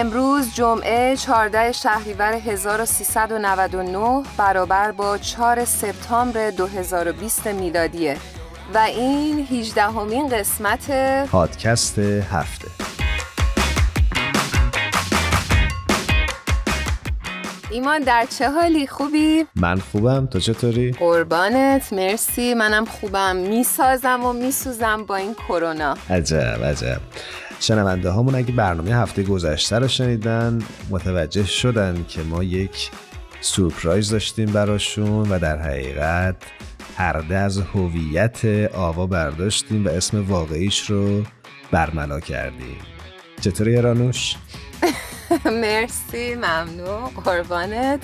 امروز جمعه 14 شهریور 1399 برابر با 4 سپتامبر 2020 میلادیه و این 18 همین قسمت پادکست هفته. ایمان در چه حالی؟ خوبی؟ من خوبم. تو چطوری؟ قربانت. مرسی. منم خوبم. می‌سازم و میسوزم با این کرونا. عجب عجب. شنونده هامون اگه برنامه هفته گذشته رو شنیدن متوجه شدن که ما یک سورپرایز داشتیم براشون و در حقیقت پرده از هویت آوا برداشتیم و اسم واقعیش رو برملا کردیم چطوری رانوش؟ مرسی ممنون قربانت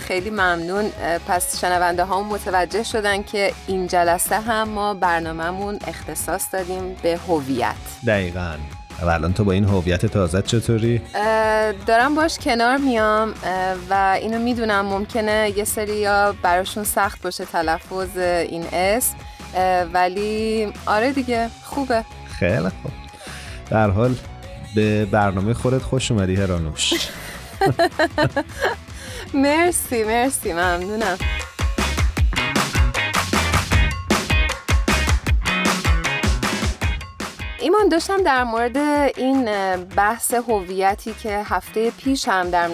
خیلی ممنون. پس شنونده ها متوجه شدن که این جلسه هم ما برنامهمون اختصاص دادیم به هویت. دقیقا. و الان تو با این هویت تازه چطوری؟ دارم باش کنار میام. و اینو می‌دونم ممکنه یه سری یا براشون سخت باشه تلفظ این اسم ولی آره دیگه خوبه. خیلی خوب. در حال به برنامه خودت خوش اومدی هرانوش. مرسی مرسی ممنونم. ایمان داشتم در مورد این بحث هویتی که هفته پیش هم در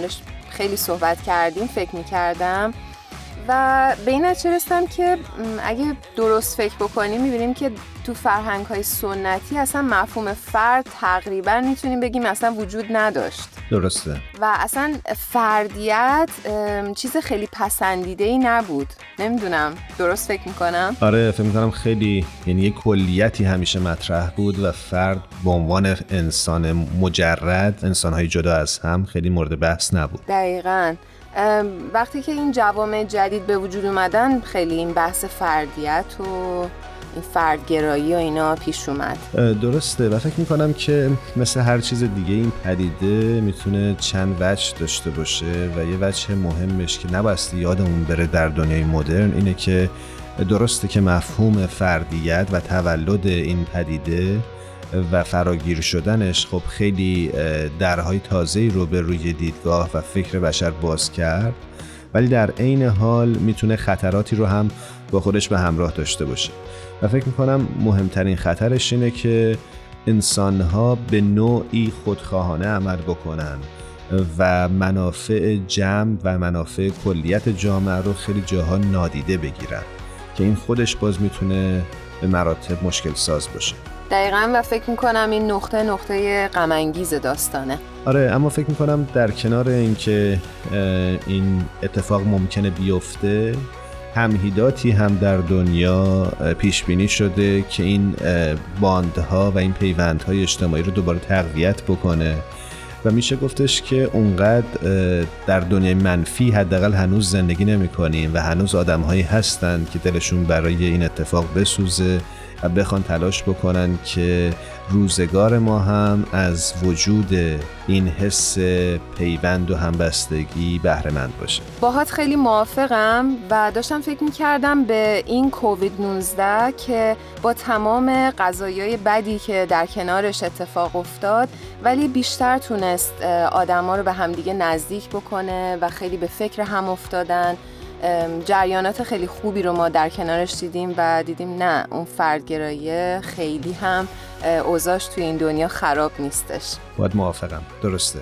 خیلی صحبت کردیم فکر می کردم و به این نتیجه رسیدم که اگه درست فکر بکنیم می‌بینیم که تو فرهنگ های سنتی اصلا مفهوم فرد تقریبا می‌تونیم بگیم اصلا وجود نداشت. درسته. و اصلا فردیت چیز خیلی پسندیده ای نبود. نمی‌دونم. درست فکر می‌کنم؟ آره فکر می‌کنم خیلی یعنی یه کلیتی همیشه مطرح بود و فرد به عنوان انسان مجرد انسانهای جدا از هم خیلی مورد بحث نبود. دقیقا. وقتی که این جوامع جدید به وجود اومدن خیلی این بحث فردیت و این فردگرایی و اینا پیش اومد. درسته. و فکر می‌کنم که مثل هر چیز دیگه این پدیده می‌تونه چند وجه داشته باشه و یه وجه مهمش که نباستی یادمون بره در دنیای مدرن اینه که درسته که مفهوم فردیت و تولد این پدیده و فراگیر شدنش خب خیلی درهای تازه رو به روی دیدگاه و فکر بشر باز کرد. ولی در عین حال می‌تونه خطراتی رو هم با خودش به همراه داشته باشه. و فکر می‌کنم مهمترین خطرش اینه که انسانها به نوعی خودخواهانه عمل بکنن و منافع جمع و منافع کلیت جامعه رو خیلی جاها نادیده بگیرن که این خودش باز می‌تونه به مراتب مشکل ساز باشه. دقیقا و فکر می‌کنم این نقطه نقطه غمانگیز داستانه. آره اما فکر می‌کنم در کنار اینکه این اتفاق ممکنه بیفته همهیداتی هم در دنیا پیش بینی شده که این باندها و این پیوندهای اجتماعی رو دوباره تقویت بکنه. و میشه گفتش که اونقدر در دنیای منفی حداقل هنوز زندگی نمی کنیم و هنوز آدمهایی هستند که دلشون برای این اتفاق بسوزه. و بخوان تلاش بکنن که روزگار ما هم از وجود این حس پیوند و همبستگی بهره مند باشه. باهات خیلی موافقم و داشتم فکر می‌کردم به این کووید 19 که با تمام قضایای بدی که در کنارش اتفاق افتاد ولی بیشتر تونست آدما رو به همدیگه نزدیک بکنه و خیلی به فکر هم افتادن. جریانات خیلی خوبی رو ما در کنارش دیدیم و دیدیم نه اون فردگرایی خیلی هم اوزاش توی این دنیا خراب نیستش. باید موافقم. درسته.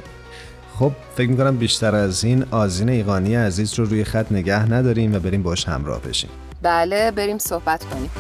خب فکر می‌کنم بیشتر از این آزین ایقانی عزیز رو روی خط نگه نداریم و بریم باش همراه بشیم. بله بریم صحبت کنیم.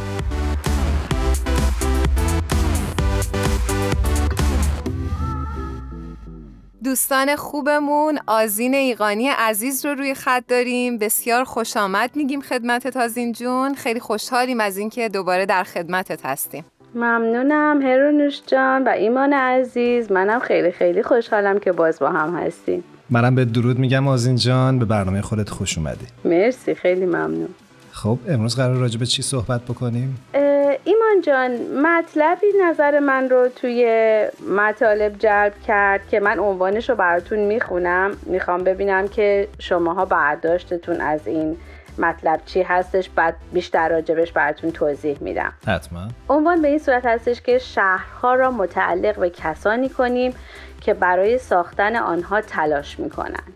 دوستان خوبمون آزین ایقانی عزیز رو روی خط داریم. بسیار خوش آمد میگیم خدمتت آزین جون. خیلی خوشحالیم از اینکه دوباره در خدمتت هستیم. ممنونم. هرونوش جان و ایمان عزیز. منم خیلی خیلی خوشحالم که باز با هم هستیم. منم به درود میگم آزین جان. به برنامه خودت خوش اومدی. مرسی. خیلی ممنون. خب امروز قرار راجع به چی صحبت بکنیم؟ ایمان جان مطلبی نظر من رو توی مطالب جلب کرد که من عنوانش رو براتون می‌خونم. می‌خوام ببینم که شماها برداشتتون از این مطلب چی هستش. بعد بیشتر راجبش براتون توضیح میدم. حتما. عنوان به این صورت هستش که شهرها را متعلق به کسانی کنیم که برای ساختن آنها تلاش می‌کنند.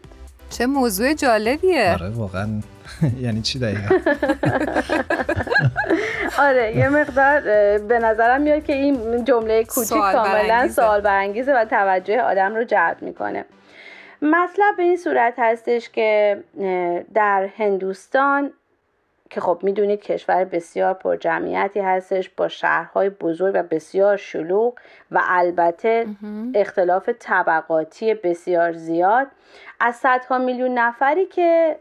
چه موضوع جالبیه. آره واقعا یعنی چی دقیقا؟ آره یه مقدار به نظرم میاد که این جمله کوچیک کاملا سوال برانگیزه و توجه آدم رو جلب می‌کنه. مطلب به این صورت هستش که در هندوستان که خب می‌دونید کشور بسیار پر جمعیتی هستش با شهرهای بزرگ و بسیار شلوغ و البته اختلاف طبقاتی بسیار زیاد. از صدها میلیون نفری که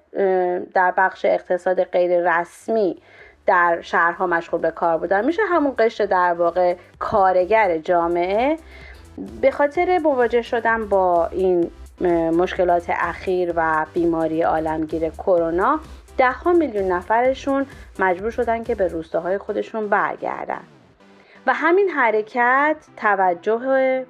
در بخش اقتصاد غیر رسمی در شهرها مشغول به کار بودن میشه همون قشر در واقع کارگر جامعه. به خاطر مواجه شدن با این مشکلات اخیر و بیماری عالمگیر کرونا ده ها میلیون نفرشون مجبور شدن که به روستاهای خودشون برگردن. و همین حرکت توجه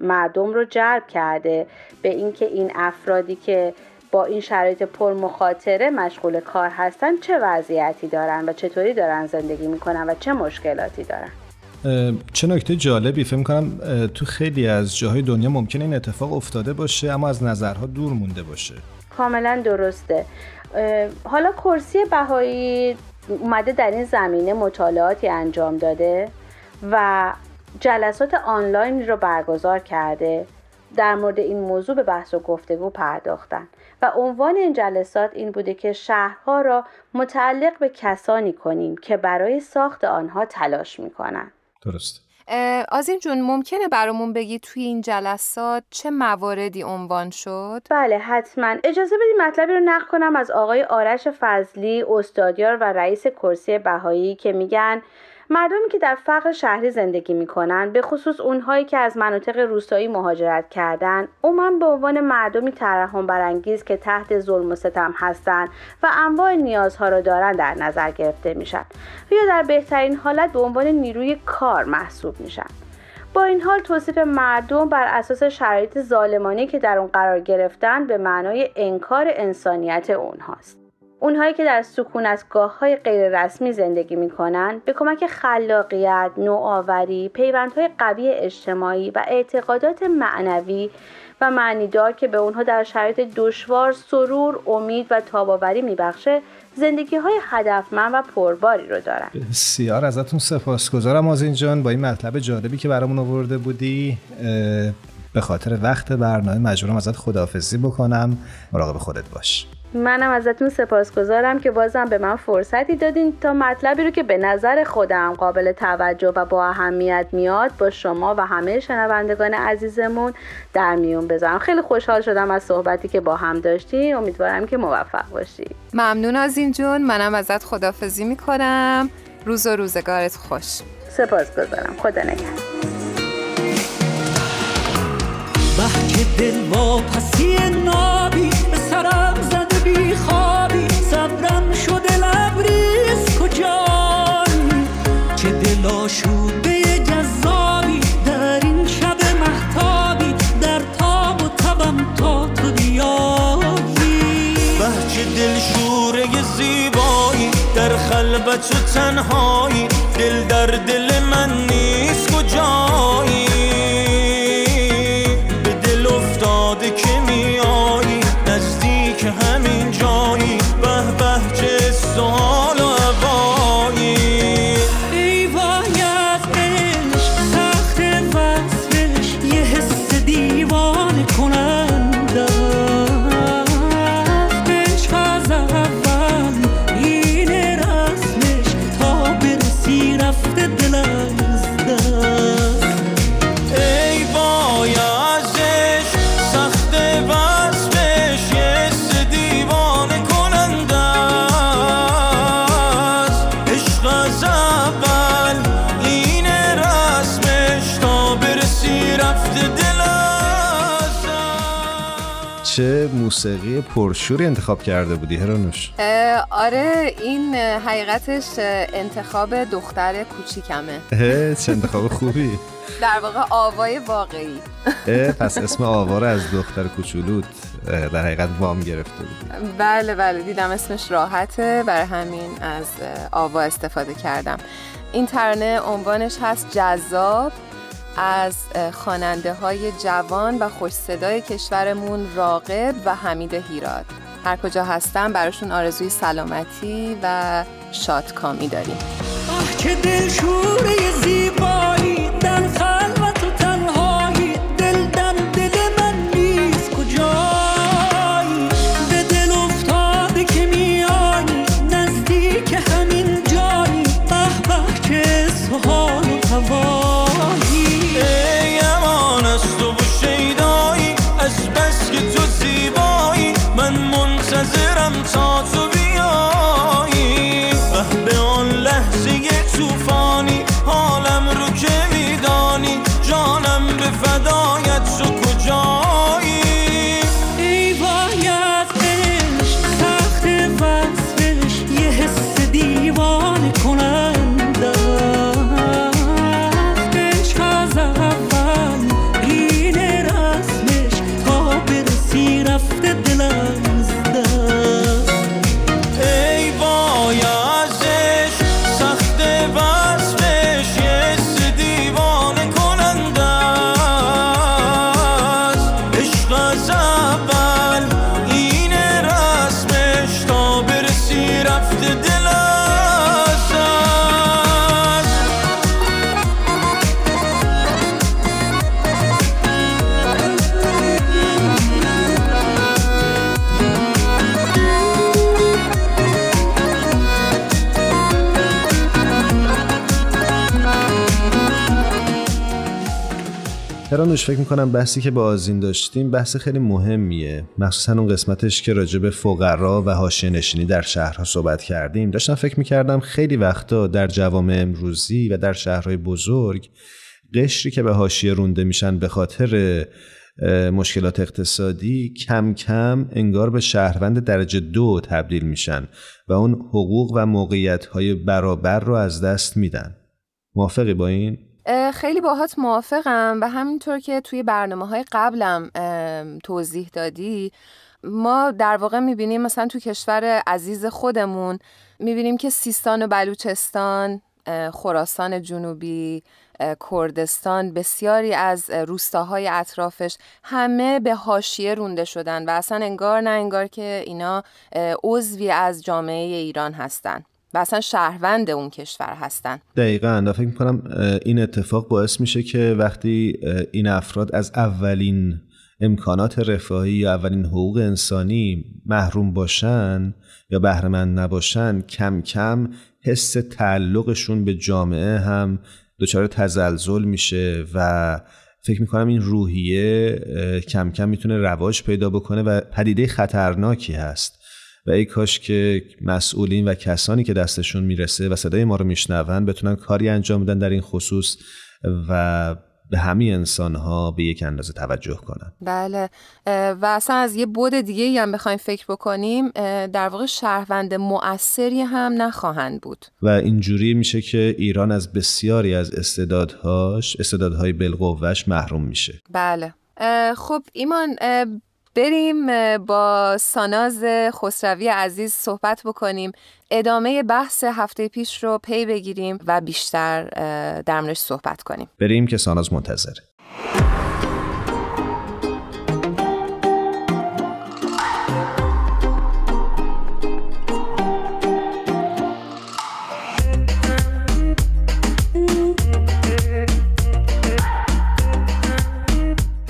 مردم رو جلب کرده به اینکه این افرادی که با این شرایط پر مخاطره مشغول کار هستن چه وضعیتی دارن و چطوری دارن زندگی می‌کنن و چه مشکلاتی دارن. چه نکته جالبی فکر کنم تو خیلی از جاهای دنیا ممکنه این اتفاق افتاده باشه اما از نظرها دور مونده باشه. کاملا درسته. حالا کرسی بهایی اومده در این زمینه مطالعاتی انجام داده و جلسات آنلاین رو برگزار کرده در مورد این موضوع به بحث و گفتگو پرداختن. و عنوان این جلسات این بوده که شهرها را متعلق به کسانی کنیم که برای ساخت آنها تلاش می‌کنند درست. آزین جون ممکنه برامون بگی توی این جلسات چه مواردی عنوان شد؟ بله حتما اجازه بدید مطلبی رو نقل کنم از آقای آرش فضلی استادیار و رئیس کرسی بهایی که میگن مردمی که در فقر شهری زندگی می‌کنن به خصوص اونهایی که از مناطق روستایی مهاجرت کردن عموما به عنوان مردمی ترحم برانگیز که تحت ظلم و ستم هستند و انواع نیازها را دارند در نظر گرفته میشن یا در بهترین حالت به عنوان نیروی کار محسوب میشن. با این حال توصیف مردم بر اساس شرایط ظالمانی که در اون قرار گرفتن به معنای انکار انسانیت اونهاست. اونهایی که در سکونتگاه های غیر رسمی زندگی می کنند به کمک خلاقیت، نوآوری، پیوندهای قوی اجتماعی و اعتقادات معنوی و معنیدار که به اونها در شرایط دشوار سرور، امید و تاباوری میبخشه زندگی های هدفمند و پرباری رو دارن. بسیار ازتون سپاسگزارم از جان با این مطلب جالبی که برامون آورده بودی. به خاطر وقت برنامه مجبورم ازت خداحافظی بکنم. مراقب خودت باش. منم ازتون سپاسگزارم که بازم به من فرصتی دادین تا مطلبی رو که به نظر خودم قابل توجه و با اهمیت میاد با شما و همه شنوندگان عزیزمون در میون بذارم. خیلی خوشحال شدم از صحبتی که با هم داشتیم امیدوارم که موفق باشی ممنون از این جون. منم ازت خدافزی می‌کنم. روز و روزگارت خوش. سپاسگزارم. خدا نگهدار. دل پسی نابی به سرم بی خوابی صبرم شده لبریز. کجایی؟ چه دل آشوده جذابی. در این شب محتابی در تاب و تبم تا تو بیایی. بهچه دل شوره زیبایی در خلبت تنهایی. دل در دل من نیست کجایی؟ موسیقی پرشوری انتخاب کرده بودی هرانوش؟ آره این حقیقتش انتخاب دختر کوچیکمه. چه انتخاب خوبی. در واقع آوای واقعی. پس اسم آوا رو از دختر کوچولوت در حقیقت وام گرفته بودی. بله بله دیدم اسمش راحته. برای همین از آوا استفاده کردم. این ترانه عنوانش هست جذاب از خواننده های جوان و خوش صدای کشورمون راقب و حمید هیراد. هر کجا هستن براشون آرزوی سلامتی و شادکامی داریم. که دل زیبایی هرانوش فکر می‌کنم بحثی که با آزین داشتیم بحث خیلی مهمیه. مخصوصا اون قسمتش که راجع به فقرا و حاشیه نشینی در شهرها صحبت کردیم. داشتم فکر می‌کردم خیلی وقتا در جوامع امروزی و در شهرهای بزرگ قشری که به حاشیه رونده میشن به خاطر مشکلات اقتصادی کم کم انگار به شهروند درجه دو تبدیل میشن و اون حقوق و موقعیت های برابر رو از دست میدن. موافقی با این؟ خیلی باهات موافقم و همینطور که توی برنامه های قبلم توضیح دادی ما در واقع می‌بینیم مثلا تو کشور عزیز خودمون می‌بینیم که سیستان و بلوچستان خراسان جنوبی کردستان بسیاری از روستاهای اطرافش همه به حاشیه رونده شدن و اصلا انگار نه انگار که اینا عضوی از جامعه ایران هستن. و اصلا شهروند اون کشور هستن. دقیقا. و فکر می‌کنم این اتفاق باعث میشه که وقتی این افراد از اولین امکانات رفاهی یا اولین حقوق انسانی محروم باشن یا بهرهمند نباشن کم کم حس تعلقشون به جامعه هم دچار تزلزل میشه و فکر می‌کنم این روحیه کم کم می‌تونه رواج پیدا بکنه و پدیده خطرناکی هست. و ای کاش که مسئولین و کسانی که دستشون می‌رسه و صدای ما رو میشنون بتونن کاری انجام بدن در این خصوص و به همه انسان ها به یک اندازه توجه کنن. بله و اصلا از یه بود دیگه هم بخوایم فکر بکنیم در واقع شهروند مؤثری هم نخواهند بود. و اینجوری میشه که ایران از بسیاری از استعدادهاش استعدادهای بالقوهش محروم میشه. بله خب ایمان بریم با ساناز خسروی عزیز صحبت بکنیم. ادامه بحث هفته پیش رو پی بگیریم و بیشتر در موردش صحبت کنیم. بریم که ساناز منتظره.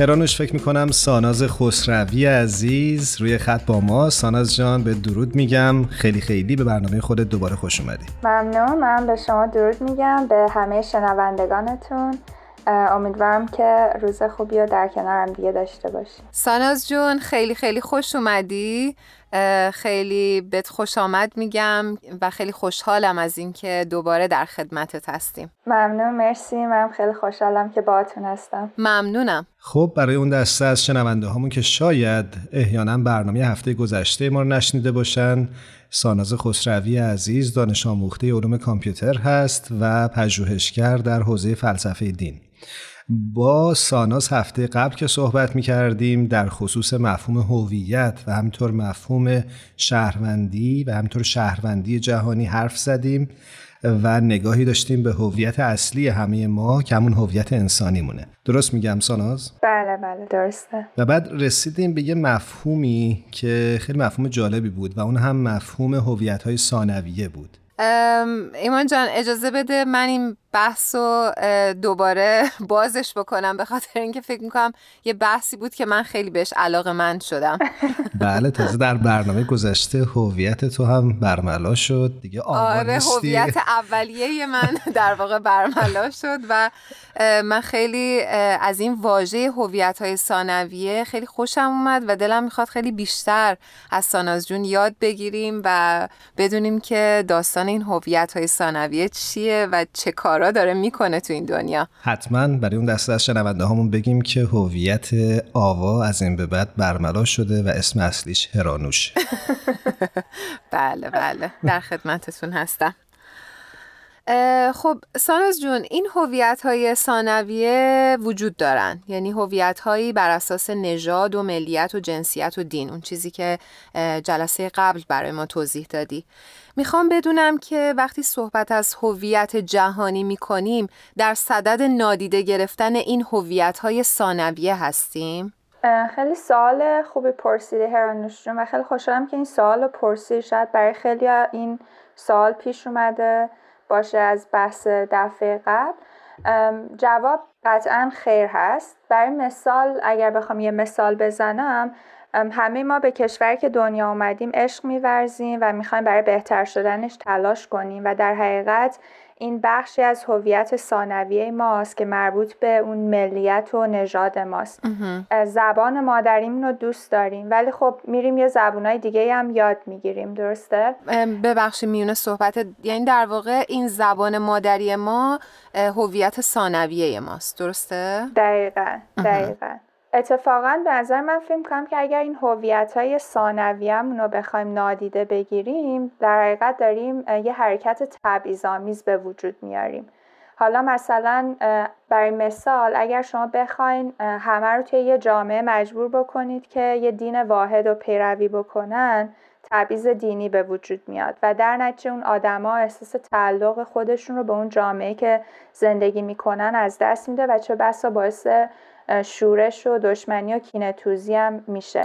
هرانوش فکر می‌کنم ساناز خسروی عزیز روی خط با ما. ساناز جان به درود میگم. خیلی خیلی به برنامه خودت دوباره خوش اومدی. ممنون. من به شما درود میگم. به همه شنوندگانتون. امیدوارم که روز خوبی رو در کنارم دیگه داشته باشیم. ساناز جون خیلی خیلی خوش اومدی. خیلی بهت خوش آمد میگم و خیلی خوشحالم از اینکه دوباره در خدمتت هستیم. ممنون مرسی. من خیلی خوشحالم که باهاتون هستم. ممنونم. خب برای اون دسته از شنونده هامون که شاید احیانا برنامه هفته گذشته ما رو نشنیده باشن ساناز خسروی عزیز دانش آموخته علوم کامپیوتر هست و پژوهشگر در حوزه فلسفه دین. با ساناز هفته قبل که صحبت می کردیم در خصوص مفهوم هویت و همینطور مفهوم شهروندی و همینطور شهروندی جهانی حرف زدیم و نگاهی داشتیم به هویت اصلی همه ما که همون هویت انسانی مونه درست میگم ساناز؟ بله بله درسته. و بعد رسیدیم به یه مفهومی که خیلی مفهوم جالبی بود و اون هم مفهوم هویت های ثانویه بود. ایمان جان اجازه بده من این بحث رو دوباره بازش بکنم. به خاطر اینکه فکر می‌کنم یه بحثی بود که من خیلی بهش علاقه من شدم. بله تازه در برنامه گذشته هویت تو هم برملا شد. دیگه آره هویت اولیه من در واقع برملا شد و من خیلی از این واژه هویت های ثانویه خیلی خوشم اومد و دلم می‌خواد خیلی بیشتر از ساناز جون یاد بگیریم و بدونیم که داستان این هویت های ثانویه چیه و چه کار کارا داره می‌کنه تو این دنیا. حتما برای اون دسته از شنونده هامون بگیم که هویت آوا از این به بعد برملا شده و اسم اصلیش هرانوش. بله بله. در خدمتتون هستم. خب ساناز جون این هویت های ثانویه وجود دارن. یعنی هویت هایی بر اساس نژاد و ملیت و جنسیت و دین اون چیزی که جلسه قبل برای ما توضیح دادی. می‌خوام بدونم که وقتی صحبت از هویت جهانی می‌کنیم در صدد نادیده گرفتن این هویت های ثانویه هستیم؟ خیلی سوال خوبی پرسیده هرانوش جون و خیلی خوشحالم که این سوال پرسیدی شاید برای خیلی این سوال پیش اومده. باشه از بحث دفعه قبل. جواب قطعا خیر هست. برای مثال اگر بخوام یه مثال بزنم همه ما به کشوری که دنیا آمدیم عشق میورزیم و می‌خوایم برای بهتر شدنش تلاش کنیم و در حقیقت این بخشی از هویت ثانویه ماست که مربوط به اون ملیت و نژاد ماست. زبان مادریمون رو دوست داریم ولی خب میریم یه زبونای دیگه هم یاد می‌گیریم درسته؟ ببخشید میونه صحبت یعنی در واقع این زبان مادری ما هویت ثانویه ماست درسته؟ دقیقا دقیقا. اتفاقا به نظر من فکر کنم که اگر این هویت های ثانویه‌مون رو بخوایم نادیده بگیریم در حقیقت داریم یه حرکت تبعیض‌آمیز به وجود میاریم. حالا مثلا برای مثال اگر شما بخواین همه رو توی یه جامعه مجبور بکنید که یه دین واحد رو پیروی بکنن تبعیض دینی به وجود میاد و در نتیجه اون آدما احساس تعلق خودشون رو به اون جامعه که زندگی می‌کنن از دست میده و چه بسا باعث شورش و دشمنی و کینتوزی هم میشه.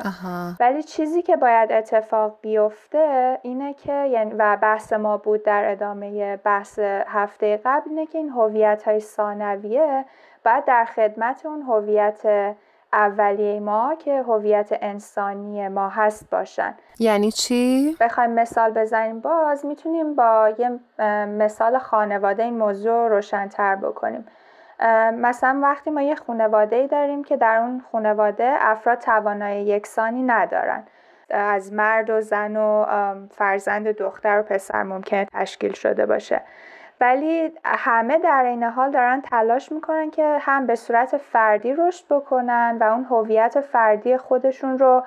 ولی چیزی که باید اتفاق بیفته اینه که یعنی و بحث ما بود در ادامه بحث هفته قبل اینه که این هویت های ثانویه باید در خدمت اون هویت اولیه ما که هویت انسانی ما هست باشن. یعنی چی؟ بخوایم مثال بزنیم. باز می‌تونیم با یه مثال خانواده این موضوع روشنتر بکنیم. مثلا وقتی ما یه خانواده داریم که در اون خانواده افراد توانایی یکسانی ندارن. از مرد و زن و فرزند دختر و پسر ممکنه تشکیل شده باشه. ولی همه در این حال دارن تلاش می‌کنن که هم به صورت فردی رشد بکنن و اون هویت فردی خودشون رو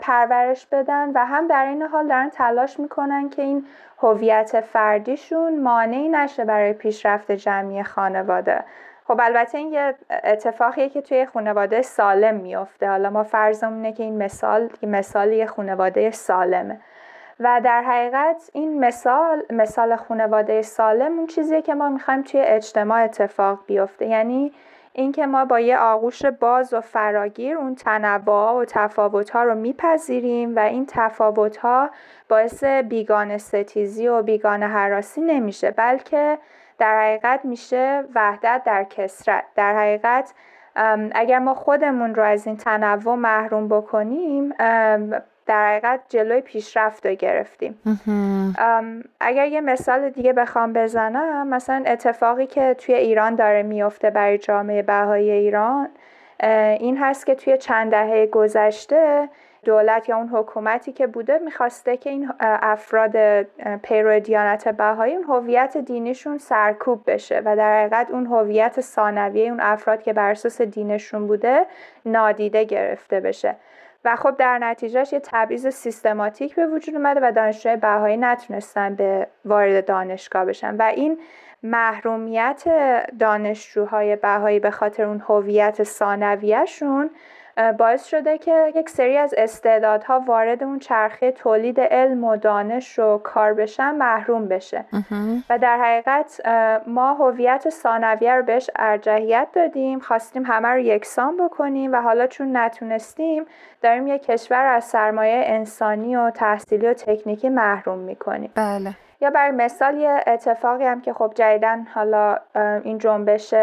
پرورش بدن و هم در این حال دارن تلاش می‌کنن که این هویت فردیشون مانعی نشه برای پیشرفت جمعی خانواده. خب البته این یه اتفاقیه که توی خانواده سالم میفته. حالا ما فرضمون اینه که این مثال مثال یه خانواده سالمه. و در حقیقت این مثال مثال خانواده سالم اون چیزیه که ما می‌خوایم توی اجتماع اتفاق بیفته. یعنی اینکه ما با یه آغوش باز و فراگیر اون تنوع و تفاوت ها رو میپذیریم و این تفاوت ها باعث بیگانه ستیزی و بیگانه حراسی نمیشه بلکه در حقیقت میشه وحدت در کسرت. در حقیقت اگر ما خودمون رو از این تنوع محروم بکنیم در حقیقت جلوی پیشرفت رو گرفتیم. اگر یه مثال دیگه بخوام بزنم مثلا اتفاقی که توی ایران داره میفته برای جامعه بهایی ایران این هست که توی چند دهه گذشته دولت یا اون حکومتی که بوده می‌خواسته که این افراد پیرو دیانت بهایی اون هویت دینیشون سرکوب بشه و در حقیقت اون هویت ثانویه اون افراد که بر اساس دینشون بوده نادیده گرفته بشه. و خب در نتیجهش یه تبعیض سیستماتیک به وجود اومده و دانشجوهای بهایی نتونستن به وارد دانشگاه بشن. و این محرومیت دانشجوهای بهایی به خاطر اون هویت ثانویهشون باعث شده که یک سری از استعدادها وارد اون چرخه تولید علم و دانش و کار بشن محروم بشه. و در حقیقت ما هویت ثانویه رو بهش ارجحیت دادیم خواستیم همه رو یکسان بکنیم و حالا چون نتونستیم داریم یک کشور از سرمایه انسانی و تحصیلی و تکنیکی محروم می‌کنیم. بله. یا برای مثال یه اتفاقی هم که خب جدیدن حالا این جنبش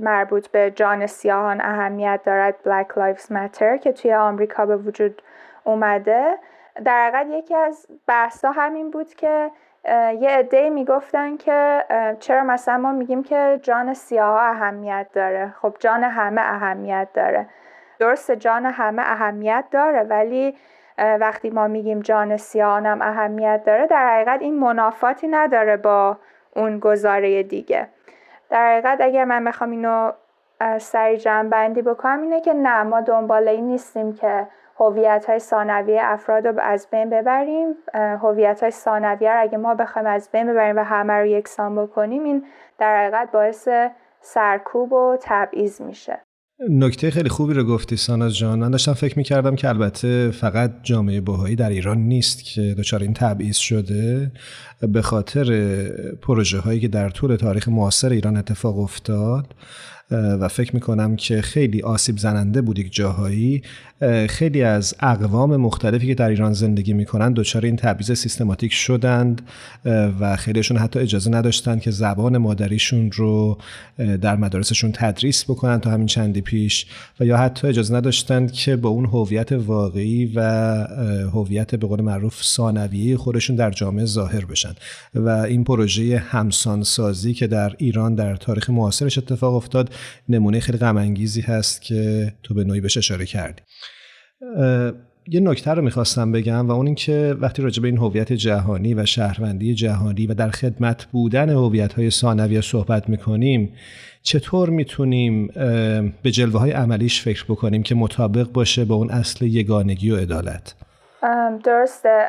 مربوط به جان سیاهان اهمیت دارد Black Lives Matter که توی آمریکا به وجود اومده. در حقیقت یکی از بحثا همین بود که یه عده می‌گفتن که چرا مثلا ما میگیم که جان سیاه اهمیت داره. خب جان همه اهمیت داره. درست جان همه اهمیت داره ولی وقتی ما میگیم جان سیاهانم اهمیت داره در حقیقت این منافاتی نداره با اون گزاره دیگه. در حقیقت اگر من بخوام اینو سری جمع بندی بکنم اینه که نه ما دنبال این نیستیم که هویت های ثانویه افراد رو از بین ببریم. هویت های ثانویه رو اگه ما بخوایم از بین ببریم و همه رو یکسان بکنیم این در حقیقت باعث سرکوب و تبعیض میشه. نکته خیلی خوبی رو گفتی ساناز جان. من داشتم فکر می‌کردم که البته فقط جامعه بهایی در ایران نیست که دچار این تبعیض شده. به خاطر پروژه هایی که در طول تاریخ معاصر ایران اتفاق افتاد و فکر می‌کنم که خیلی آسیب زننده بود یک جاهایی. خیلی از اقوام مختلفی که در ایران زندگی می‌کنند دچار این تبعیض سیستماتیک شدند و خیلیشون حتی اجازه نداشتند که زبان مادریشون رو در مدارسشون تدریس بکنن تا همین چندی پیش و یا حتی اجازه نداشتند که با اون هویت واقعی و هویت به قول معروف ثانویه خودشون در جامعه ظاهر بشن. و این پروژه همسانسازی که در ایران در تاریخ معاصرش اتفاق افتاد نمونه خیلی غم هست که تو به نوعی بهش اشاره کردی. یه نکته رو می‌خواستم بگم و اون اینکه وقتی راجع به این هویت جهانی و شهروندی جهانی و در خدمت بودن هویت های ثانویه صحبت می‌کنیم چطور می‌تونیم به جلوه های عملیش فکر بکنیم که مطابق باشه با اون اصل یگانگی و عدالت؟ درسته.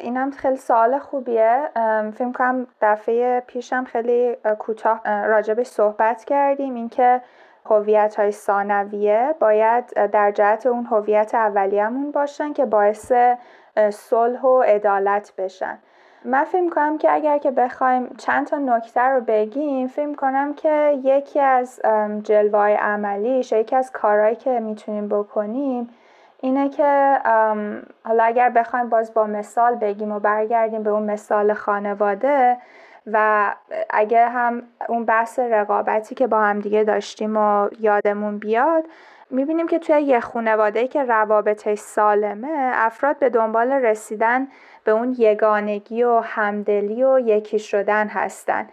اینم خیلی سوال خوبیه. فکر کنم دفعه پیشم خیلی کوتاه راجبش صحبت کردیم. اینکه هویت های ثانویه باید در جهت اون هویت اولیه‌مون باشن که باعث صلح و عدالت بشن. من فکر کنم که اگر که بخوایم چند تا نکته رو بگیم فکر کنم که یکی از جلوه عملیش یکی از کارهایی که می‌تونیم بکنیم اینه که حالا اگر بخوایم باز با مثال بگیم و برگردیم به اون مثال خانواده و اگر هم اون بحث رقابتی که با هم دیگه داشتیم و یادمون بیاد می‌بینیم که توی یه خانواده که روابطش سالمه افراد به دنبال رسیدن به اون یگانگی و همدلی و یکی شدن هستن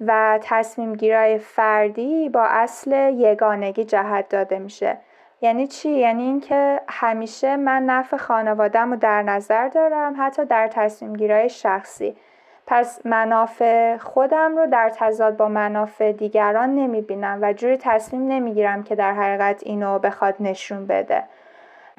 و تصمیم گیرای فردی با اصل یگانگی جهت داده میشه. یعنی چی؟ یعنی اینکه همیشه من نفع خانوادم رو در نظر دارم حتی در تصمیم گیرای شخصی پس منافع خودم رو در تضاد با منافع دیگران نمی بینم و جوری تصمیم نمی‌گیرم که در حقیقت اینو بخواد نشون بده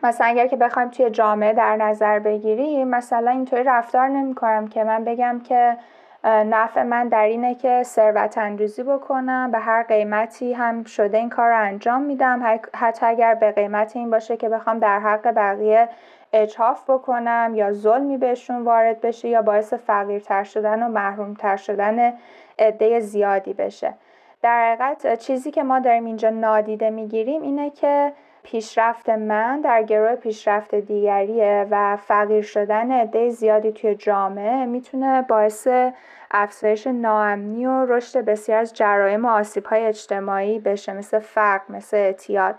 مثلا اگر که بخوایم توی جامعه در نظر بگیریم مثلا اینطوری رفتار نمی کنم که من بگم که نفع من در اینه که ثروت اندوزی بکنم به هر قیمتی هم شده این کار رو انجام میدم. حتی اگر به قیمت این باشه که بخوام در حق بقیه اجحاف بکنم یا ظلمی بهشون وارد بشه یا باعث فقیرتر شدن و محرومتر شدن عده زیادی بشه. در حقیقت چیزی که ما داریم اینجا نادیده می‌گیریم اینه که پیشرفت من در گروه پیشرفت دیگریه و فقیر شدن عده زیادی توی جامعه می‌تونه باعث افزایش ناامنی و رشد بسیار از جرایم و آسیب‌های اجتماعی بشه مثل فقر مثل اعتیاد.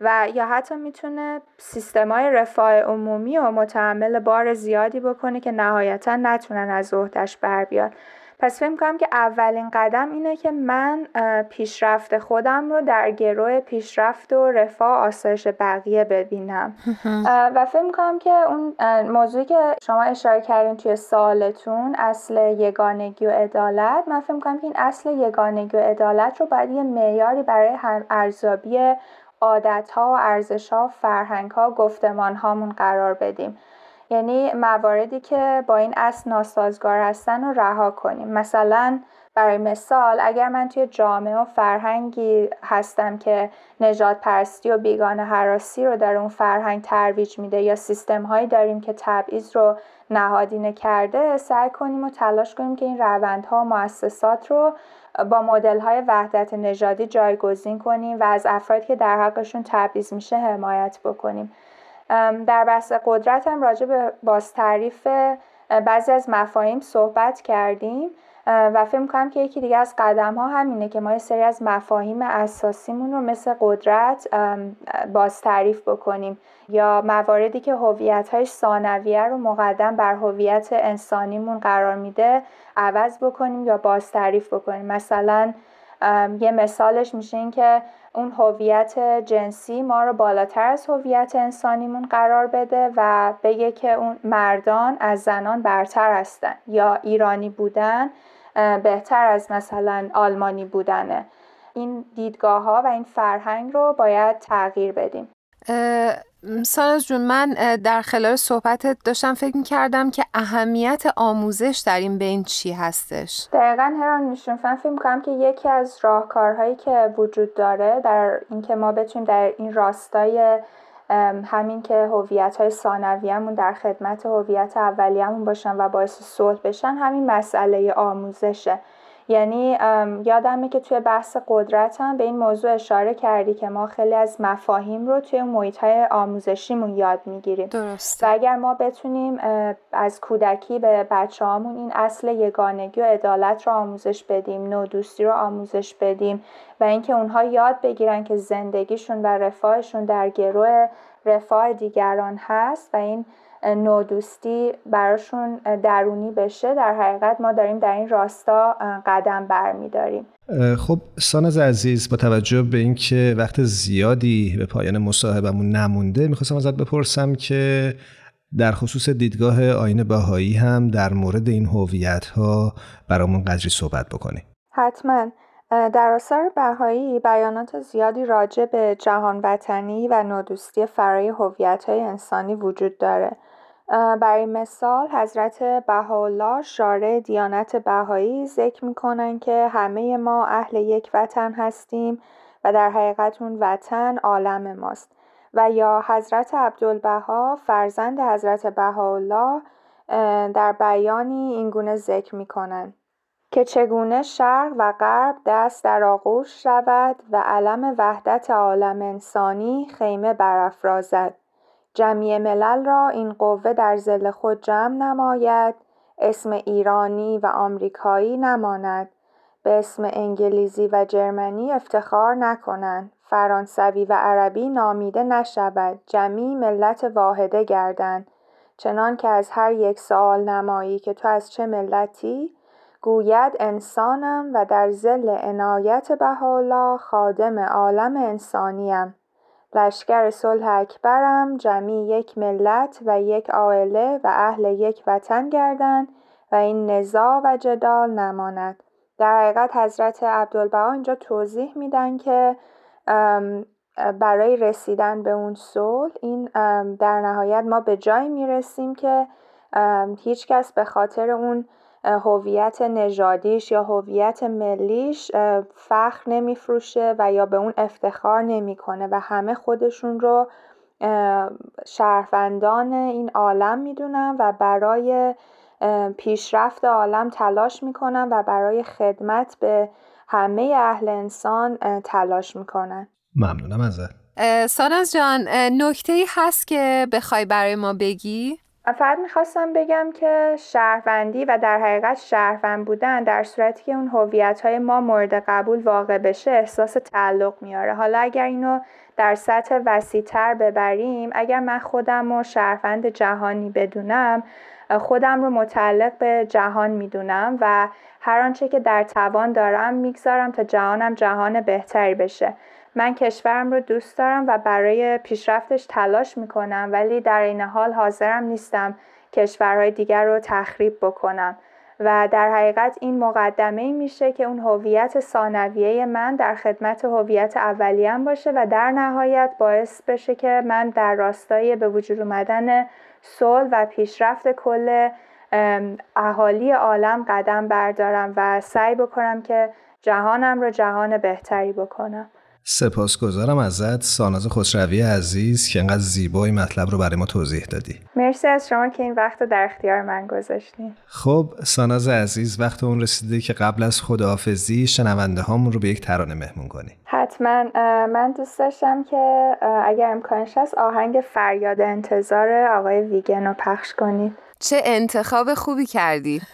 و یا حتی می‌تونه سیستمای رفاه عمومی و متحمل بار زیادی بکنه که نهایتا نتونن از عهدهش بر بیاد. پس فکر کنم که اولین قدم اینه که من پیشرفت خودم رو در گروه پیشرفت و رفاه آسایش بقیه ببینم. و فکر کنم که اون موضوعی که شما اشاره کردین توی سوالتون اصل یگانگی و عدالت من فکر کنم که این اصل یگانگی و عدالت رو باید یه معیاری برای ارزیابی عادت ها و ارزش ها فرهنگ ها گفتمان هامون قرار بدیم. یعنی مواردی که با این اصل ناسازگار هستن رو رها کنیم. مثلا برای مثال اگر من توی جامعه و فرهنگی هستم که نجات پرستی و بیگانه حراسی رو در اون فرهنگ ترویج میده یا سیستم هایی داریم که تبعیض رو نهادینه کرده سعی کنیم و تلاش کنیم که این روندها و مؤسسات رو با مدل های وحدت نژادی جایگزین کنیم و از افرادی که در حقشون تبعیض میشه حمایت بکنیم. در بحث قدرت هم راجع به باز تعریف بعضی از مفاهیم صحبت کردیم و فکر کنم که یکی دیگه از قدم ها همینه که ما یه سری از مفاهیم اساسیمون رو مثل قدرت باز تعریف بکنیم یا مواردی که هویت های ثانویه رو مقدم بر هویت انسانیمون قرار میده عوض بکنیم یا باز تعریف بکنیم. مثلا یه مثالش میشه این که اون هویت جنسی ما رو بالاتر از هویت انسانیمون قرار بده و بگه که اون مردان از زنان برتر هستن. یا ایرانی بودن بهتر از مثلا آلمانی بودنه. این دیدگاه ها و این فرهنگ رو باید تغییر بدیم. ساناز جون من در خلال صحبتت داشتم فکر می کردم که اهمیت آموزش در این بین چی هستش؟ دقیقا هران میشون فکر کنم که یکی از راهکارهایی که وجود داره در اینکه ما بتونیم در این راستای همین که هویت های ثانویه‌مون در خدمت هویت اولیه‌مون باشن و باعث صلح بشن همین مسئله آموزشه. یعنی یادمه که توی بحث قدرت هم به این موضوع اشاره کردی که ما خیلی از مفاهیم رو توی محیط های آموزشیمون یاد می‌گیریم. درست و اگر ما بتونیم از کودکی به بچه هامون این اصل یگانگی و عدالت رو آموزش بدیم نودوستی رو آموزش بدیم و اینکه اونها یاد بگیرن که زندگیشون و رفاهشون در گروه رفاه دیگران هست و این نودوستی براشون درونی بشه در حقیقت ما داریم در این راستا قدم برمیداریم. خب سانز عزیز با توجه به اینکه وقت زیادی به پایان مصاحبمون نمونده می‌خواستم ازت بپرسم که در خصوص دیدگاه آین باهایی هم در مورد این هویت ها برامون قدری صحبت بکنی. حتما. در آثار بهایی بیانات زیادی راجع به جهان وطنی و نودوستی فرای هویت های انسانی وجود داره. برای مثال حضرت بهاءالله شارع دیانت بهایی ذکر می‌کنن که همه ما اهل یک وطن هستیم و در حقیقت اون وطن عالم ماست. و یا حضرت عبدالبها فرزند حضرت بهاءالله در بیانی اینگونه ذکر می‌کنن که چگونه شرق و غرب دست در آغوش شود و علم وحدت عالم انسانی خیمه برافرازد. جمعی ملل را این قوه در زل خود جمع نماید اسم ایرانی و آمریکایی نماند. به اسم انگلیزی و جرمنی افتخار نکنند. فرانسوی و عربی نامیده نشود. جمعی ملت واحده گردند. چنان که از هر یک سوال نمایی که تو از چه ملتی؟ گوید انسانم و در زل عنایت بهاءالله خادم عالم انسانیم. لشکر صلح اکبرم جمعی یک ملت و یک عائله و اهل یک وطن گردند و این نزاع و جدال نماند. در حقیقت حضرت عبدالبها اینجا توضیح میدن که برای رسیدن به اون صلح این در نهایت ما به جایی می‌رسیم که هیچکس به خاطر اون هویت نژادیش یا هویت ملیش فخر نمیفروشه و یا به اون افتخار نمی‌کنه و همه خودشون رو شهروندان این عالم می‌دونن و برای پیشرفت عالم تلاش می‌کنن و برای خدمت به همه اهل انسان تلاش می‌کنن ممنونم ازت ساناز جان نکته ای هست که بخوای برای ما بگی؟ فقط می‌خواستم بگم که شهروندی و در حقیقت شهروند بودن در صورتی که اون هویت های ما مورد قبول واقع بشه احساس تعلق میاره. حالا اگر اینو در سطح وسیعتر ببریم اگر من خودم رو شهروند جهانی بدونم خودم رو متعلق به جهان می‌دونم و هر آنچه که در توان دارم می‌گذارم تا جهانم جهان بهتری بشه. من کشورم رو دوست دارم و برای پیشرفتش تلاش می‌کنم ولی در این حال حاضرم نیستم کشورهای دیگر رو تخریب بکنم. و در حقیقت این مقدمه میشه که اون هویت ثانویه من در خدمت هویت اولیم باشه و در نهایت باعث بشه که من در راستای به وجود اومدن صلح و پیشرفت کل اهالی عالم قدم بردارم و سعی بکنم که جهانم رو جهان بهتری بکنم. سپاسگزارم ازت ساناز خسروی عزیز که انقدر زیبایی مطلب رو برای ما توضیح دادی. مرسی از شما که این وقت رو در اختیار من گذاشتین. خب ساناز عزیز وقت اون رسیده که قبل از خداحافظی شنونده هامون رو به یک ترانه مهمون کنی. حتما. من دوست داشتم که اگر امکانش هست آهنگ فریاد انتظار آقای ویگن رو پخش کنید چه انتخاب خوبی کردی.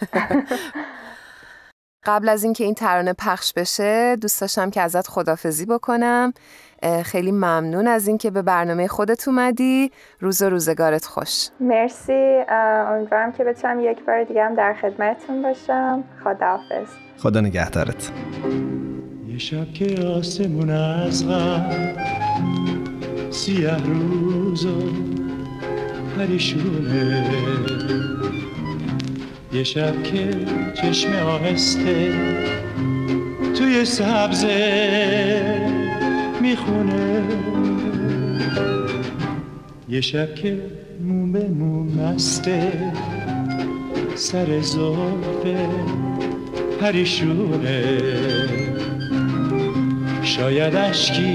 قبل از اینکه این ترانه پخش بشه دوست داشتم که ازت خدافزی بکنم. خیلی ممنون از اینکه به برنامه خودت اومدی. روز و روزگارت خوش. مرسی. امیدوارم که بتونم یک بار دیگه هم در خدمتتون باشم. خداحافظ. خدا نگهدارت. یه شب که آسمون از سیه روز و پریشونه. یه شب که چشم آهسته توی سبزه می‌خونه. یه شب که مو به مو مسته سر زلفه پریشونه. شاید اشکی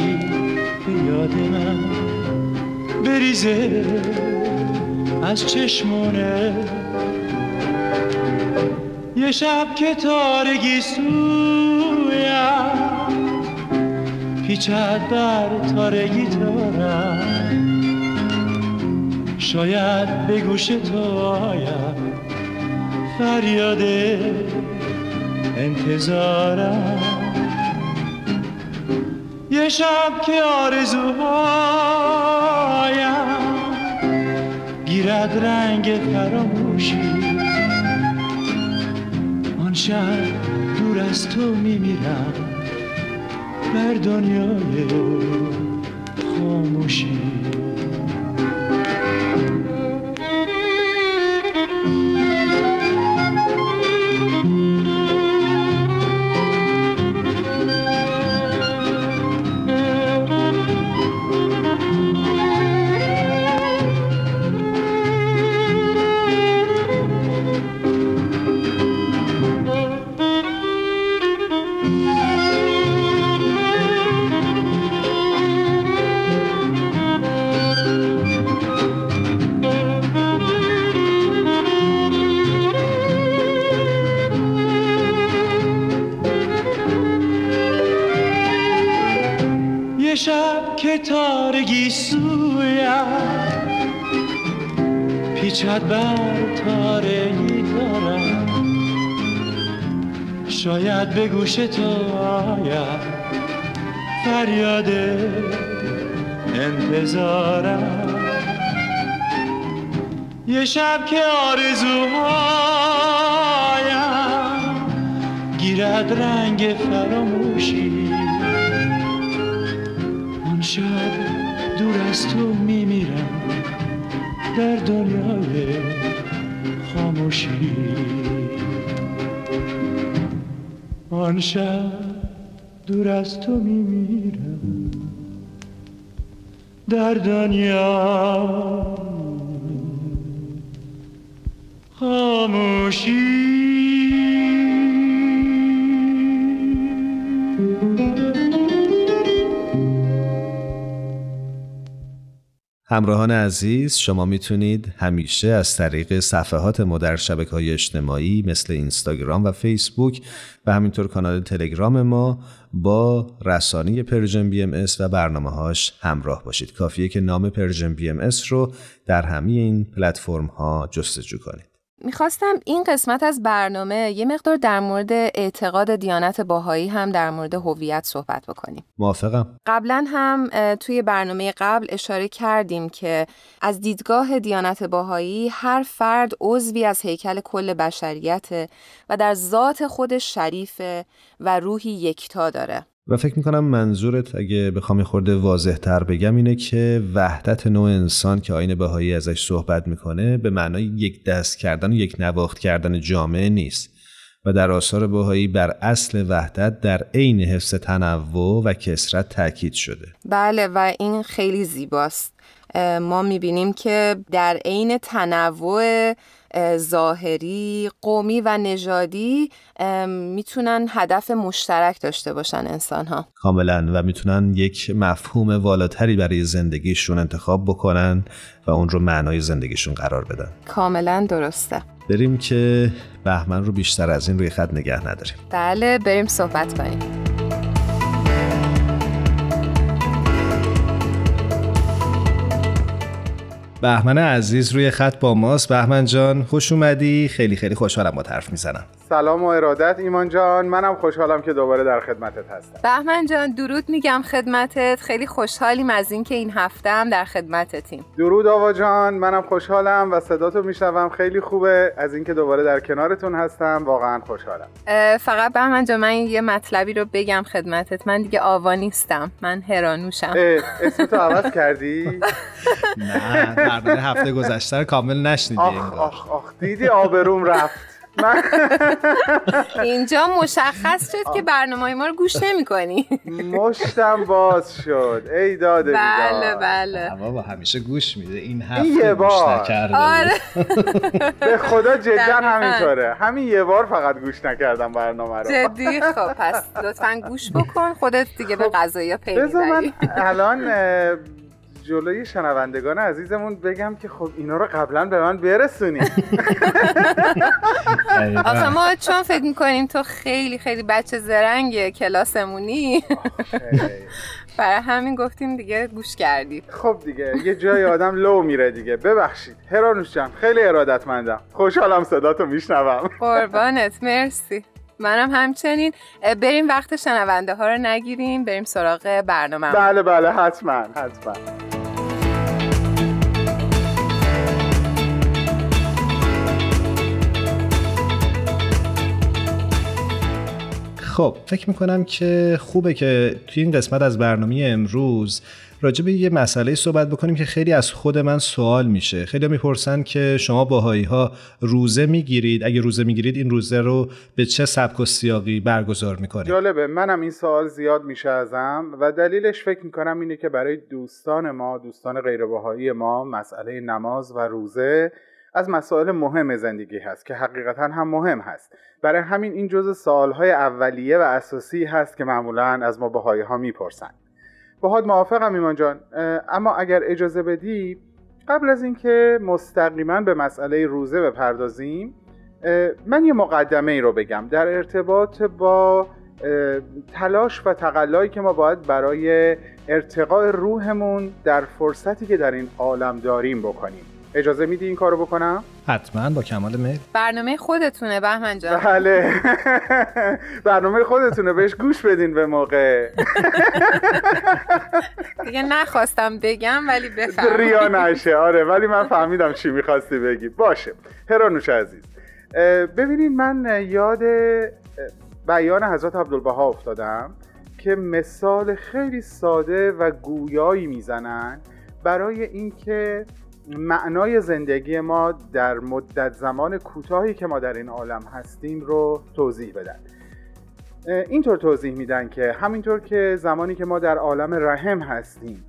به یاد من بریزه از چشمونه. یه شب که تارگی سویم پیچد بر تارگی تارم شاید به گوش تو آیم فریاد انتظارم. یه شب که آرزوهایم گیرد رنگ فراموشی. شب دور از تو میمیرم بر دنیای پیچد بر تارگی دارم شاید به گوش تو آید. فریاد انتظارم. یه شب که آرزوهایم گیرد رنگ فراموشی. شب دور از تو میمیرم. در دنیای خاموشی. آن شب دور از تو میمیرم. در دنیا خاموشی. همراهان عزیز شما می‌تونید همیشه از طریق صفحات ما در شبکه های اجتماعی مثل اینستاگرام و فیسبوک و همینطور کانال تلگرام ما با رسانه Persian BMS و برنامه هاش همراه باشید. کافیه که نام Persian BMS رو در همه این پلتفرم ها جستجو کنید. می‌خواستم این قسمت از برنامه یه مقدار در مورد اعتقاد دیانت بهایی هم در مورد هویت صحبت بکنیم. موافقم. قبلا هم توی برنامه قبل اشاره کردیم که از دیدگاه دیانت باهایی هر فرد عضوی از هیکل کل بشریت و در ذات خودش شریفه و روحی یکتا داره. و فکر می‌کنم منظورت اگه بخوام خورده واضح تر بگم اینه که وحدت نوع انسان که آین بهایی ازش صحبت می‌کنه به معنای یک دست کردن و یک نواخت کردن جامعه نیست و در آثار بهایی بر اصل وحدت در عین حفظ تنوع و کسرت تاکید شده. بله و این خیلی زیباست. ما می‌بینیم که در عین تنوع ظاهری، قومی و نژادی می‌تونن هدف مشترک داشته باشن انسان ها کاملا و می‌تونن یک مفهوم والاتری برای زندگیشون انتخاب بکنن و اون رو معنای زندگیشون قرار بدن. کاملا درسته. بریم که بهمن رو بیشتر از این روی خط نگه نداریم. بله بریم صحبت کنیم. بهمن عزیز روی خط با ماست. بهمن جان خوش اومدی. خیلی خیلی خوشحالم با حرف می‌زنم. سلام و ارادت. ایمان جان منم خوشحالم که دوباره در خدمتت هستم. بهمن جان درود میگم خدمتت. خیلی خوشحالیم از اینکه این هفته هم در خدمتتیم. درود آوا جان منم خوشحالم و صداتو میشنوم. خیلی خوبه. از اینکه دوباره در کنارتون هستم واقعا خوشحالم. فقط بهمن جان من یه مطلبی رو بگم خدمتت. من دیگه آوا نیستم. من هرانوشم اسمتو عوض کردی؟ نه هفته گذشته کامل نشنیدی آخ آخ آخ دیدی آبروم رفت. اینجا مشخص شد که برنامه ما رو گوش نمی کنی مشتم باز شد. ای داده بله بله. بابا همیشه گوش میده. این هفته یه گوش نکرده آره. به خدا جدا همینطوره. همین یه بار فقط گوش نکردم برنامه رو. جدی؟ خب پس لطفا گوش بکن. خودت دیگه به قضایی پی می‌بری الان جلوی شنوندگان عزیزمون بگم که خب اینا رو قبلا به من برسونیم آخه ما چون فکر می‌کنیم تو خیلی خیلی بچه زرنگ کلاسمونی برای همین گفتیم دیگه گوش کردی. خب دیگه یه جای آدم لو میره دیگه. ببخشید. هرانوش جان خیلی ارادتمندم. خوشحالم صداتو میشنوم. قربانت مرسی. منم همچنین. بریم وقت شنونده ها رو نگیریم. بریم سراغ برنامه. بله بله حتما حتما. خب فکر می‌کنم که خوبه که توی این قسمت از برنامه امروز راجع به یه مسئله صحبت بکنیم که خیلی از خود من سوال میشه. خیلی می‌پرسن که شما باهایی ها روزه می‌گیرید. اگه روزه می‌گیرید این روزه رو به چه سبک و سیاقی برگزار می‌کنید؟ جالبه. منم این سوال زیاد میشه ازم و دلیلش فکر می‌کنم اینه که برای دوستان ما دوستان غیر باهایی ما مسئله نماز و روزه از مسائل مهم زندگی هست که حقیقتا هم مهم هست. برای همین این جزء سوالهای اولیه و اساسی هست که معمولا از ما بهایی ها می‌پرسن. باهات موافقم ایمان جان اما اگر اجازه بدی قبل از اینکه مستقیما به مسئله روزه بپردازیم من یه مقدمه ای رو بگم در ارتباط با تلاش و تقلایی که ما باید برای ارتقاء روحمون در فرصتی که در این عالم داریم بکنیم اجازه میدی این کارو بکنم؟ حتما با کمال میل برنامه خودتونه بهمن جان. بله. برنامه خودتونه. بهش گوش بدین به موقع. دیگه نخواستم بگم ولی بفهم ریا نشه. آره ولی من فهمیدم چی می‌خواستی بگی. باشه. هرانوش عزیز. ببینید من یاد بیان حضرت عبدالبها افتادم که مثال خیلی ساده و گویایی می‌زنن برای اینکه معنای زندگی ما در مدت زمان کوتاهی که ما در این عالم هستیم رو توضیح بدن. اینطور توضیح میدن که همینطور که زمانی که ما در عالم رحم هستیم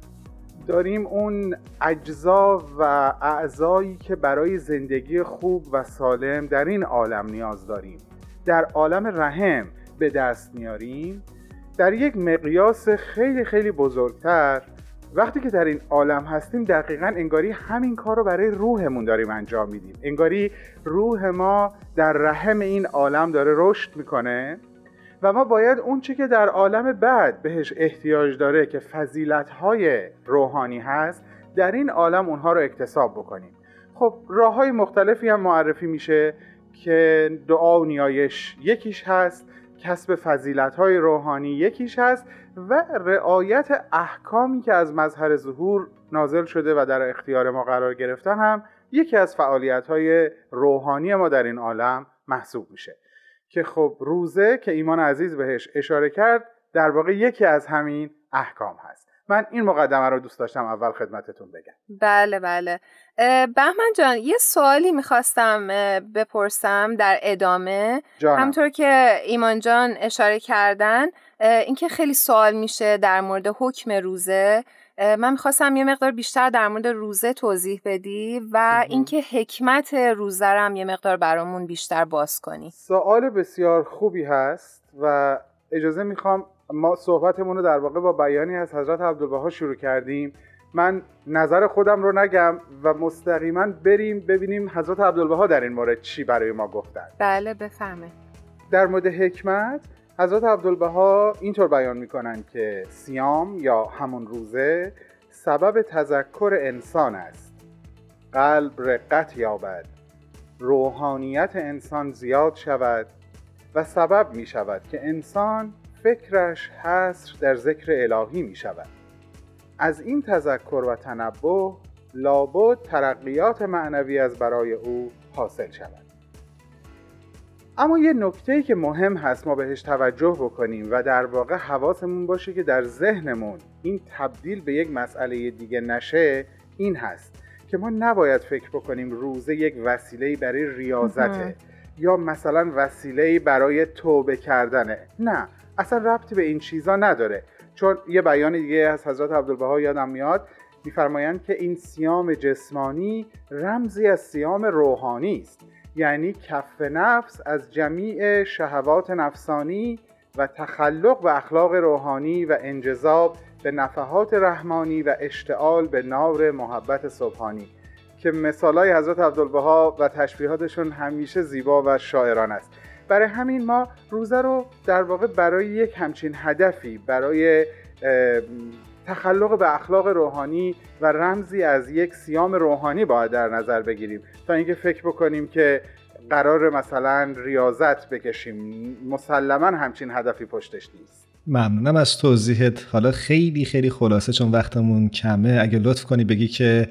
داریم اون اجزا و اعضایی که برای زندگی خوب و سالم در این عالم نیاز داریم. در عالم رحم به دست میاریم. در یک مقیاس خیلی خیلی بزرگتر وقتی که در این عالم هستیم دقیقا انگاری همین کار رو برای روحمون داریم انجام میدیم. انگاری روح ما در رحم این عالم داره رشد می‌کنه و ما باید اون چی که در عالم بعد بهش احتیاج داره که فضیلت های روحانی هست در این عالم اونها رو اکتساب بکنیم. خب راه های مختلفی هم معرفی میشه که دعا و نیایش یکیش هست کسب فضیلت های روحانی یکیش هست و رعایت احکامی که از مظهر ظهور نازل شده و در اختیار ما قرار گرفتن هم یکی از فعالیت های روحانی ما در این عالم محسوب میشه. که خب روزه که ایمان عزیز بهش اشاره کرد در واقع یکی از همین احکام هست. من این مقدمه رو دوست داشتم اول خدمتتون بگم. بله بله. بهمن جان یه سوالی می‌خواستم بپرسم در ادامه. جانم. همطور که ایمان جان اشاره کردن اینکه خیلی سوال میشه در مورد حکم روزه. من می‌خواستم یه مقدار بیشتر در مورد روزه توضیح بدی و اینکه حکمت روزه هم یه مقدار برامون بیشتر باز کنی. سوال بسیار خوبی هست و اجازه می‌خوام ما صحبتمون رو در واقع با بیانی از حضرت عبدالبها شروع کردیم. من نظر خودم رو نگم و مستقیما بریم ببینیم حضرت عبدالبها در این مورد چی برای ما گفتن. بله بفهمه. در مورد حکمت حضرت عبدالبها اینطور بیان می‌کنن که سیام یا همون روزه سبب تذکر انسان است. قلب رقت یابد روحانیت انسان زیاد شود و سبب می شود که انسان فکرش حصر در ذکر الهی می شود از این تذکر و تنبه لابد ترقیات معنوی از برای او حاصل شود. اما یه نکته که مهم هست ما بهش توجه بکنیم و در واقع حواسمون باشه که در ذهنمون این تبدیل به یک مسئله دیگه نشه این هست که ما نباید فکر بکنیم روزه یک وسیله برای ریاضته یا مثلا وسیله برای توبه کردنه. نه. اصلا ربطی به این چیزا نداره. چون یه بیان دیگه از حضرت عبدالبها یادم میاد میفرمایند که این سیام جسمانی رمزی از سیام روحانی است. یعنی کف نفس از جمیع شهوات نفسانی و تخلق و اخلاق روحانی و انجذاب به نفحات رحمانی و اشتعال به نار محبت صبحانی. که مثالای حضرت عبدالبها و تشبیهاتشون همیشه زیبا و شاعران است. برای همین ما روزه رو در واقع برای یک همچین هدفی برای تخلق به اخلاق روحانی و رمزی از یک سیام روحانی باید در نظر بگیریم. تا اینکه فکر بکنیم که قرار مثلا ریاضت بکشیم مسلما همچین هدفی پشتش نیست. ممنونم از توضیحت. حالا خیلی خیلی خلاصه چون وقتمون کمه. اگه لطف کنی بگی که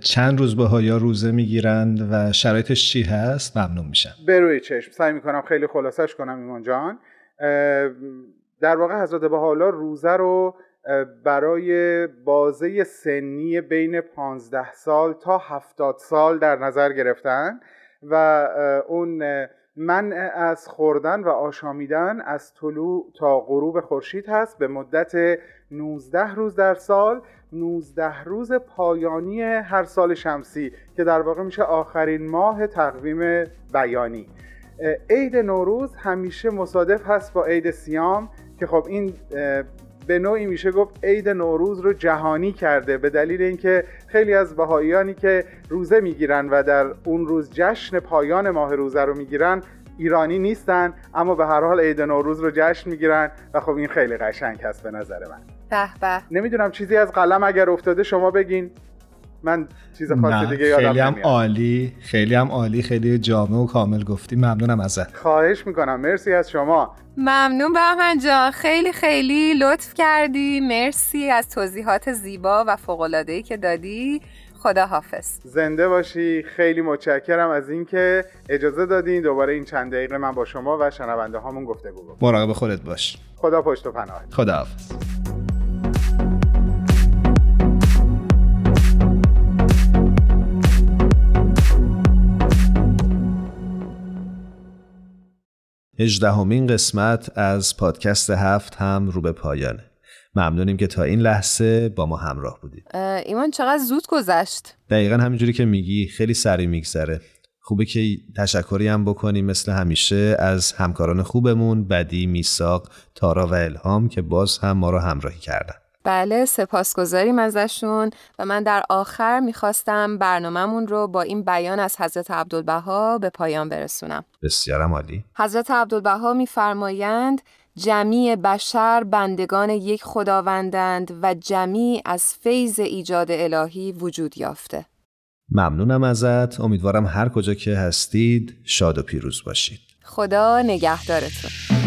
چند روز به یا روزه می‌گیرند و شرایطش چی هست؟ ممنون میشم. به روی چشم. سعی می‌کنم خیلی خلاصش کنم ایمان جان. در واقع حضرت حالا روزه رو برای بازه سنی بین 15 سال تا 70 سال در نظر گرفتن و اون منع از خوردن و آشامیدن از طلوع تا غروب خورشید هست. به مدت 19 روز در سال 19 روز پایانی هر سال شمسی که در واقع میشه آخرین ماه تقویم بیانی. عید نوروز همیشه مصادف هست با عید سیام که خب این به نوعی میشه گفت عید نوروز رو جهانی کرده به دلیل اینکه خیلی از بهاییانی که روزه می‌گیرن و در اون روز جشن پایان ماه روزه رو می‌گیرن ایرانی نیستن اما به هر حال عید نوروز رو جشن می‌گیرن و خب این خیلی قشنگ هست به نظر من. به به. نمی‌دونم چیزی از قلم اگر افتاده شما بگین. من چیز خاصی دیگه یادم خیلی هم عالی خیلی هم عالی خیلی جامع و کامل گفتی. ممنونم ازت. خواهش می‌کنم. مرسی از شما. ممنون بهمن جان. خیلی خیلی لطف کردی. مرسی از توضیحات زیبا و فوق‌العاده‌ای که دادی. خدا حافظ. زنده باشی. خیلی متشکرم از اینکه اجازه دادین دوباره این چند دقیقه من با شما و شنونده هامون گفتگو بکنم. مراقب خودت باش. خدا پشت و پناه خدا حافظ هجدهمین قسمت از پادکست هفت هم رو به پایانه. ممنونیم که تا این لحظه با ما همراه بودید. ایمان چقدر زود گذشت. دقیقا همینجوری که میگی خیلی سریع میگذره. خوبه که تشکری هم بکنیم مثل همیشه از همکاران خوبمون بدی، میساق، تارا و الهام که باز هم ما رو همراهی کردن. بله سپاسگزاریم ازشون و من در آخر می‌خواستم برنامهمون رو با این بیان از حضرت عبدالبها به پایان برسونم. بسیارم عالی. حضرت عبدالبها میفرمایند جمیع بشر بندگان یک خداوندند و جمیع از فیض ایجاد الهی وجود یافته. ممنونم ازت. امیدوارم هر کجا که هستید شاد و پیروز باشید. خدا نگهدارتون.